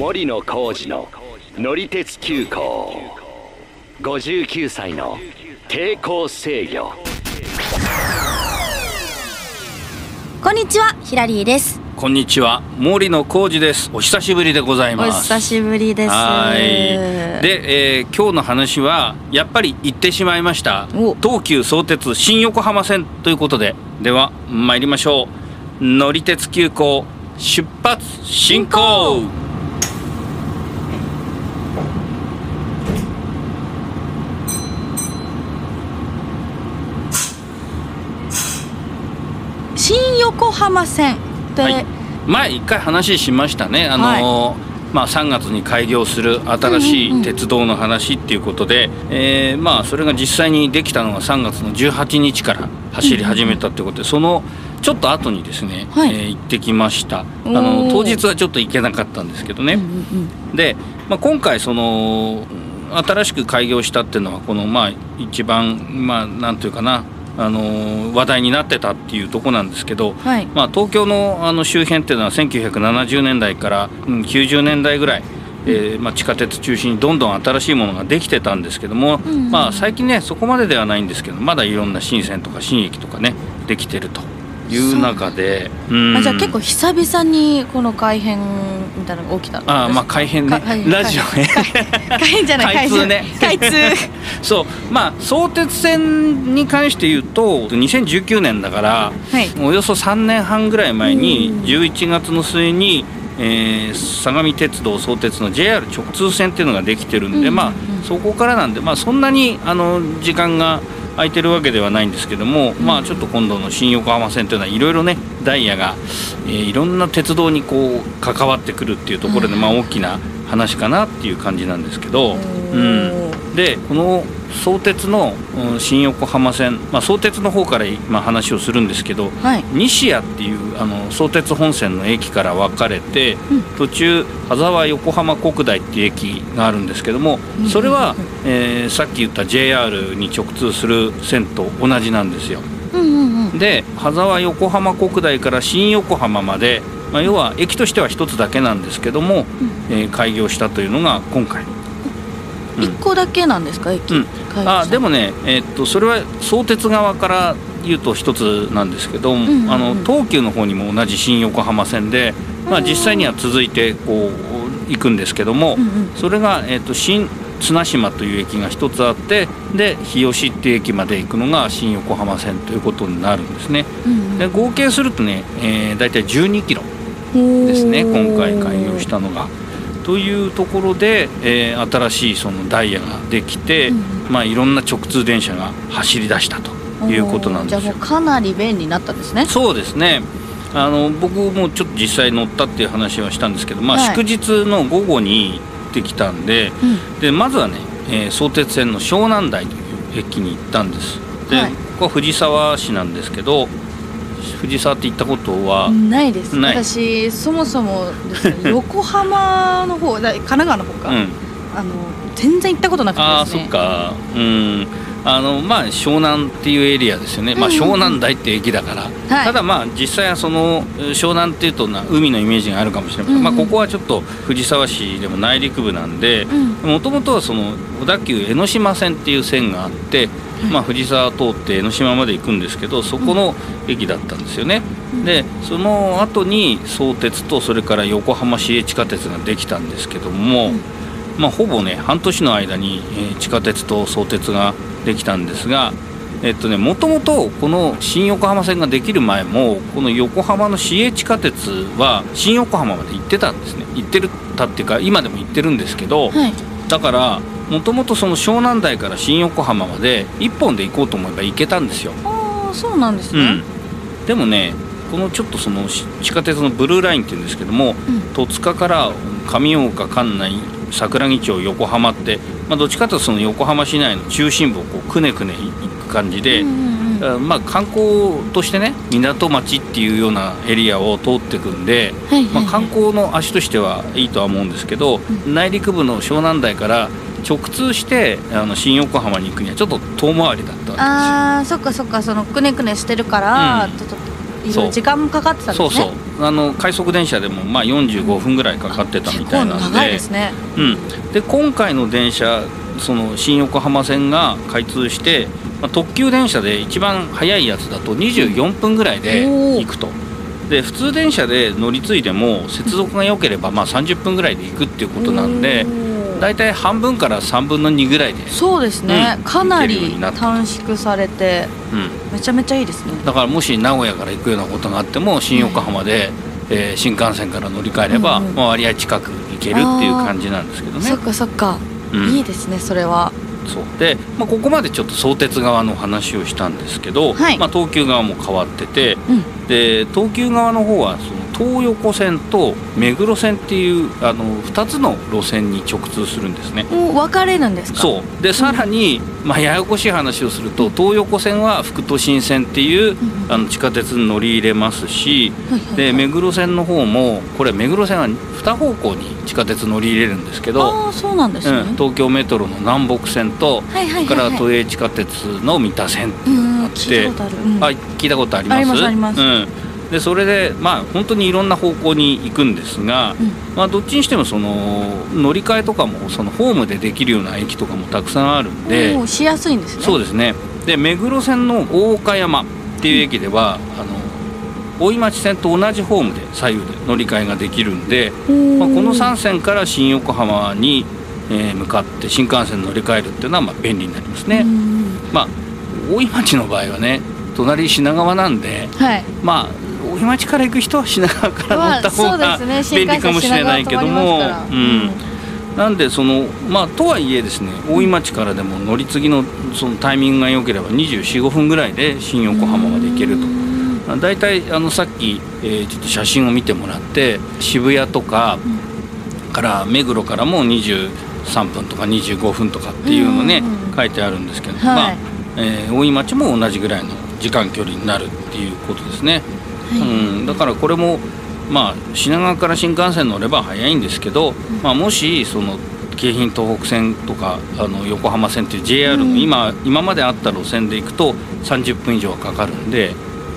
森野浩二の乗り鉄急行。59歳の抵抗制御。こんにちはヒラリーです。こんにちは森野浩二です。お久しぶりでございおます。久しぶりです。はい。で、えー今日の話はやっぱり行ってしまいました。お。東急相鉄新横浜線ということででは参りましょう。乗り鉄急行出発進行新横浜線で、はい。前一回話しましたね。あのーまあ、3月に開業する新しい鉄道の話っていうことで、えーまあ、それが実際にできたのが3月の18日から走り始めたってことで、そのちょっと後にですね、はい。えー行ってきました。あおのー。当日はちょっと行けなかったんですけどね、で、まあ、今回その新しく開業したっていうのはこのまあ一番まあなんていうかなあの話題になってたっていうとこなんですけど、はい。まあ、東京のあの周辺っていうのは1970年代からうん90年代ぐらい、えーまあ、地下鉄中心にどんどん新しいものができてたんですけども、んうん。まあ、最近ねそこまでではないんですけどまだいろんな新線とか新駅とかねできてるという中でう。ん。あじゃあ結構久々にこの改変みたいなのが起きたんですあーまあ改変ね。ラジオね。改変じゃない。開通ね。開通。そう。まあ相鉄線に関して言うと2019年だからはい。およそ3年半ぐらい前にうん。11月の末に、えー相模鉄道相鉄の JR 直通線っていうのができてるんで、うん。まあそこからなんで、まあ、そんなにあの時間が空いてるわけではないんですけども、まあちょっと今度の新横浜線というのはいろいろねダイヤが、えーいろんな鉄道にこう関わってくるっていうところで、うん。まあ大きな話かなっていう感じなんですけど、おうん、ーでこの相鉄の新横浜線、まあ、相鉄の方から今話をするんですけど、はい、西谷っていうあの相鉄本線の駅から分かれて、うん、途中羽沢横浜国大っていう駅があるんですけどもそれは、えー、さっき言った JR に直通する線と同じなんですよ。うんうんうん、で羽沢横浜国大から新横浜まで、まあ、要は駅としては1つだけなんですけども、うん、えー、開業したというのが今回。の1個だけなんですか、駅、うん、あでもね、えー、っとそれは相鉄側から言うと1つなんですけど、うんうんうん、あの東急の方にも同じ新横浜線で、まあ、実際には続いてこう行くんですけども、うんうん、それが、えー、っと新綱島という駅が1つあってで日吉っていう駅まで行くのが新横浜線ということになるんですね、うんうん、で合計するとね、えー、大体12キロですね今回開業したのが。というところで、えー新しいそのダイヤができて、うん。まあ、いろんな直通電車が走り出したということなんですよ。じゃあもう。かなり便利になったんですね。そうですね。あの僕もちょっと実際乗ったっていう話はしたんですけど、まあ、はい。祝日の午後に行ってきたんでうん。でまずはね、えー相鉄線の湘南台という駅に行ったんです。で、はい。ここは藤沢市なんですけど藤沢って行ったことは、ないです。私そもそもですね 横浜の方だ神奈川の方か、うん、あの全然行ったことなくてああですね。そっか。うん。あのまあ湘南っていうエリアですよね、まあ、うんうんうん。湘南台って駅だから、はい。ただまあ実際はそのえー湘南っていうとな海のイメージがあるかもしれないうんうん。まあ、ここはちょっと藤沢市でも内陸部なんでうん。もともとはその小田急江ノ島線っていう線があって、まあ、藤沢通って江ノ島まで行くんですけどそこの駅だったんですよね。でその後に相鉄とそれから横浜市営地下鉄ができたんですけども、うん。まあ、ほぼね半年の間に、えー地下鉄と相鉄ができたんですがえっとねもともとこの新横浜線ができる前もこの横浜の市営地下鉄は新横浜まで行ってたんですね。行ってるたっていうか今でも行ってるんですけど、はい。だからもともとその湘南台から新横浜まで1本で行こうと思えば行けたんですよ。ああそうなんですね、うん、でもねこのちょっとそのし地下鉄のブルーラインっていうんですけども、うん。戸塚から上大岡関内桜木町横浜って、まあ、どっちかというとその横浜市内の中心部をこうくねくね行く感じで、うんうんまあ、観光としてね港町っていうようなエリアを通っていくんで、はいはいまあ、観光の足としてはいいとは思うんですけど、内陸部の湘南台から直通してあの新横浜に行くにはちょっと遠回りだったわけですよ。あーそっかそっかそのくねくねしてるから、うん。ちょっと時間もかかってたんですそうねそうあの快速電車でもまあ45分ぐらいかかってたみたいなんで。ね。うん、で今回の電車その新横浜線が開通して、まあ、特急電車で一番早いやつだと24分ぐらいで行くと。で普通電車で乗り継いでも接続が良ければまあ30分ぐらいで行くっていうことなんで大体半分から3分の2ぐらいで、そうですね、うんかなり短縮されてうん、めちゃめちゃいいですね。だからもし名古屋から行くようなことがあっても新横浜で、えー新幹線から乗り換えれば、うんうんまあ、割合近く行けるっていう感じなんですけどね。そっ。かそっか、うん。いいですねそれは。そう。で、まあ、ここまでちょっと相鉄側の話をしたんですけど、はい。まあ、東急側も変わっててうん。で東急側の方はその東横線と目黒線っていうあの2つの路線に直通するんですね。分かれるんですか？そう。でさらに、まあ、ややこしい話をすると東横線は副都心線っていううん。うんあの地下鉄に乗り入れますしはいはいはい。で目黒線の方もこれ目黒線は2方向に地下鉄乗り入れるんですけど、ああそうなんですね、うん、東京メトロの南北線とはいはいそれから都営地下鉄の三田線って聞いたことある、うん。あ聞いたことあります？ありますあります。うん、でそれでまあ本当にいろんな方向に行くんですが、うん。まあ、どっちにしてもその乗り換えとかもそのホームでできるような駅とかもたくさんあるんでしやすいんですね。でそうですね。で目黒線の大岡山っていう駅では、あの大井町線と同じホームで左右で乗り換えができるんで、まあ、この3線から新横浜に、えー向かって新幹線乗り換えるっていうのはまあ便利になりますね。まあ大井町の場合はね隣品川なんではい。まあ大井町から行く人は品川から乗った方まあが便利かもしれないけども、うん。なんでそのまあとはいえですね大井町からでも乗り継ぎのそのタイミングが良ければ245分ぐらいで新横浜まで行けると。大体あのさっき、えーちょっと写真を見てもらって渋谷とかから目黒からも23分とか25分とかっていうのねうん。書いてあるんですけど、はい。まあ、えー大井町も同じぐらいの時間距離になるっていうことですね。うん、だからこれもまあ品川から新幹線乗れば早いんですけど、まあ、もしその京浜東北線とかあの横浜線っていう JR のうん。今,、今まであった路線で行くと30分以上はかかるんで、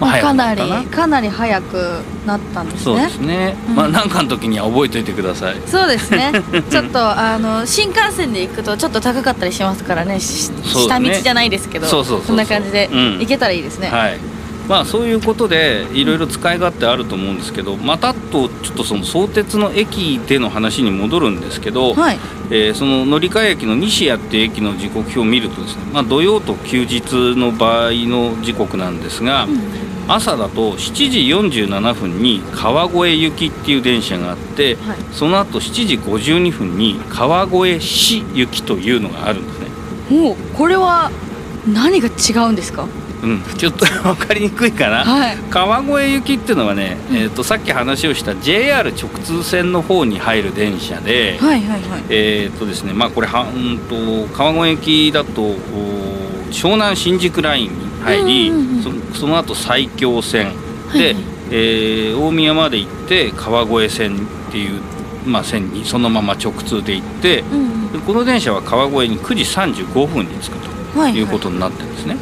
まあ、かなりかな。り早くなったんですそうねですね、うん。まあ何かの時には覚えておいてください。そうですね。ちょっとあの新幹線で行くとちょっと高かったりしますからね。ね。下道じゃないですけどそんな感じでうん。行けたらいいですね、はいまあそういうことでいろいろ使い勝手あると思うんですけどまたっとちょっとその相鉄の駅での話に戻るんですけど、はい。えーその乗り換え駅の西谷っていう駅の時刻表を見るとですね、まあ、土曜と休日の場合の時刻なんですが、朝だと7時47分に川越行きっていう電車があってはい。その後7時52分に川越市行きというのがあるんですね。もうこれは何が違うんですか？うん、ちょっと 分かりにくいかな。はい。川越行きっていうのはね、うん。えー、とさっき話をした JR 直通線の方に入る電車で、はいはいはい。えーとですねまあ、これはうんと川越駅だとお湘南新宿ラインに入り、うんうんうんそその後埼京線。で、はいはい。えー大宮まで行って川越線っていう、まあ、線にそのまま直通で行ってうんでこの電車は川越に9時35分に着くうんはい。ということになってるんですね。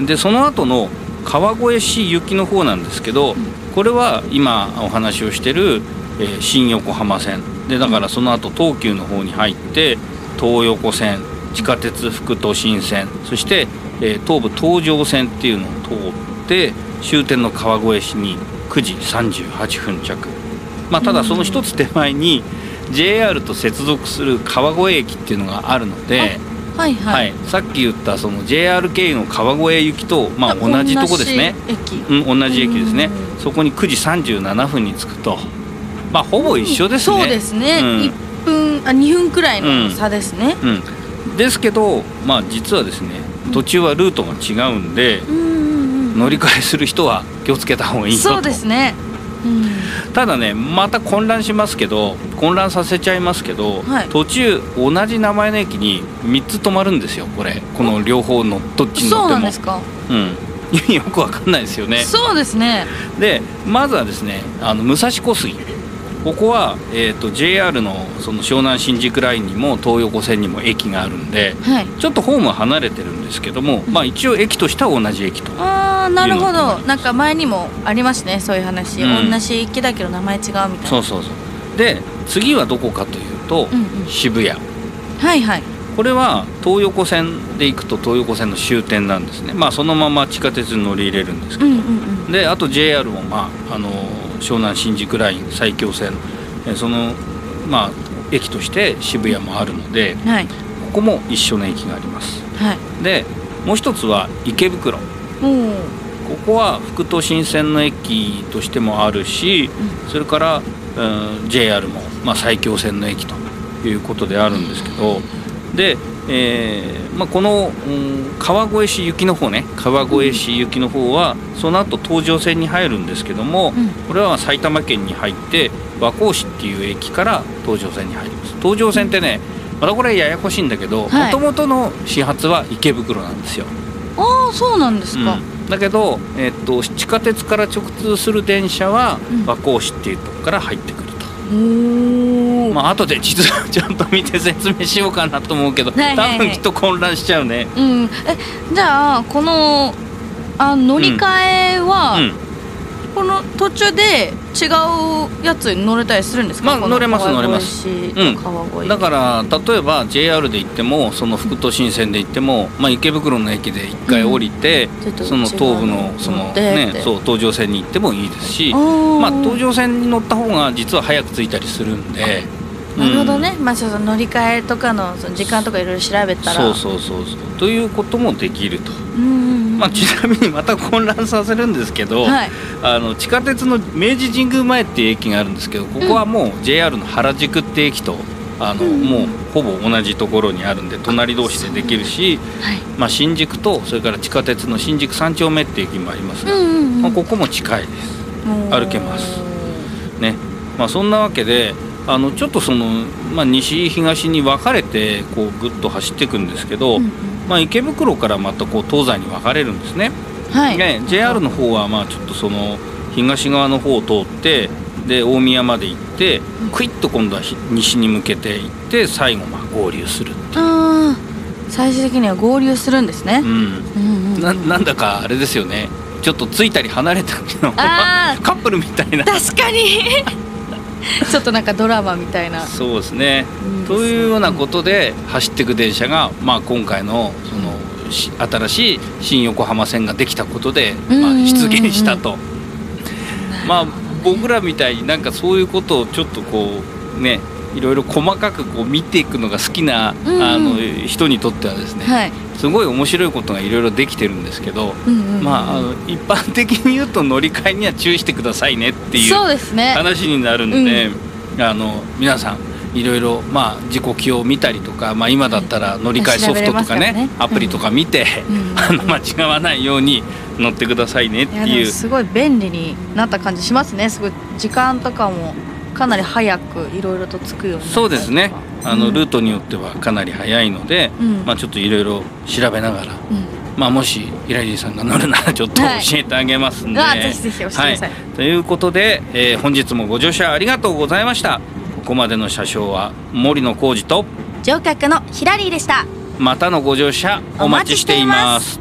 でその後の川越市行きの方なんですけど、これは今お話をしてる、えー新横浜線。でだからその後東急の方に入って東横線地下鉄副都心線そして、えー東武東上線っていうのを通って終点の川越市に9時38分着、まあ、ただその一つ手前に JR と接続する川越駅っていうのがあるので。はいははい。い、さっき言ったその JR 経由の川越行きと、まあ、同じとこですね、同じ駅。うん、同じ駅ですね。うんそこに9時37分に着くと。まあほぼ一緒ですね、そうですね、うん。1分あ2分くらいの差ですね、うん、ですけどまあ実はですね途中はルートが違うんでうん、うんうん。乗り換えする人は気をつけた方がいいよと。そうですね、うんただねまた混乱しますけど混乱させちゃいますけど、はい。途中同じ名前の駅に3つ止まるんですよこれ。この両方のどっちに乗そうっても。なんですか、うん、意 味よくわかんないですよね。そうですね。でまずはですねあの武蔵小杉ここは、えー、と JR のその湘南新宿ラインにも東横線にも駅があるんではい。ちょっとホームは離れてるんですけども、まあ一応駅としては同じ駅とああなるほど。なんか前にもありますねそういう話、うん同じ駅だけど名前違うみたいな。そうそうそう。で次はどこかというと、うんうん。渋谷。はいはい。これは東横線で行くと東横線の終点なんですね。まあそのまま地下鉄に乗り入れるんですけど、うんうんうん。であと JR もまああの湘南新宿ライン埼京線えそのまあ駅として渋谷もあるのではい。ここも一緒の駅があります。はい。でもう一つは池袋。ここは副都心線の駅としてもあるし、それから、うん、JR も、まあ、埼京線の駅ということであるんですけどで、えーまあ、この、うん川越市行きの方ね川越市行きの方はその後東上線に入るんですけども、うん。これは埼玉県に入って和光市っていう駅から東上線に入ります。東上線ってねまたこれややこしいんだけどもはい。ともとの始発は池袋なんですよ。ああそうなんですか、うん、だけど、えっと地下鉄から直通する電車はうん。和光市っていうとこから入ってくるまあ後で地図をちゃんと見て説明しようかなと思うけど、はいはいはい多分きっと混乱しちゃうね。うん。えじゃあこのあ乗り換えは、うん、この途中で違うやつに乗れたりするんですか、まあ乗れます乗れます。市と川越だから例えば JR で行ってもその副都心線で行っても、まあ、池袋の駅で一回降りて、ちょっとその東部のその、乗って。ってね、そう東上線に行ってもいいですし、まあ、東上線に乗った方が実は早く着いたりするんで。なるほどうんね、まあその乗り換えとかのその時間とかいろいろ調べたら。そうそうそうそう。ということもできると、うんうんうん。まあ、ちなみにまた混乱させるんですけど、はい。あの地下鉄の明治神宮前っていう駅があるんですけどここはもう JR の原宿って駅とあの、うんもうほぼ同じところにあるんで隣同士でできるし、はい。まあ、新宿とそれから地下鉄の新宿三丁目っていう駅もありますが、うんうんうん。まあ、ここも近いです。歩けます。ね。まあ、そんなわけであのちょっとその、まあ、西東に分かれてこうぐっと走っていくんですけど、うんうん。まあ、池袋からまたこう東西に分かれるんですね。はい、ね JR の方はまあちょっとその東側の方を通ってで大宮まで行ってうん。クイッと今度はひ西に向けて行って最後まあ合流するっていう、最終的には合流するんですね。う、ん、うんななんだかあれですよね。ちょっと着いたり離れたりの カップルみたいな。確かに ちょっとなんかドラマみたいな。そうですね。というようなことで走っていく電車が、まあ、今回のそのし新しい新横浜線ができたことで、まあ、出現したと。まあ僕らみたいになんかそういうことをちょっとこうねいろいろ細かくこう見ていくのが好きな、うんうん。あの人にとってはですね、はい、すごい面白いことがいろいろできてるんですけど、うんうん。うんまああの一般的に言うと乗り換えには注意してくださいねっていう話になるんで、あの皆さんいろいろ、まあ、時刻表を見たりとか、まあ、今だったら乗り換えソフトとかね,、ね。アプリとか見て、うん。あの間違わないように乗ってくださいねっていう。もすごい便利になった感じしますね。すごい時間とかもかなり早くいろいろとつくようにそうですね。あの、うんルートによってはかなり早いので、うん。まあ、ちょっといろいろ調べながら、うん。まあ、もしイライリーさんが乗るならちょっと教はいえてあげますんで。あぜひぜひ教えてください、はい、ということで、えー本日もご乗車ありがとうございました。ここまでの車掌は森野浩二と乗客のヒラリーでした。またのご乗車お待ちしています。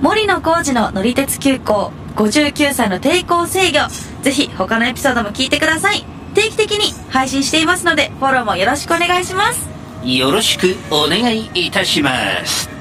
森野浩二の乗り鉄急行59歳の抵抗制御ぜひ他のエピソードも聞いてください。定期的に配信していますのでフォローもよろしくお願いします。よろしくお願いいたします。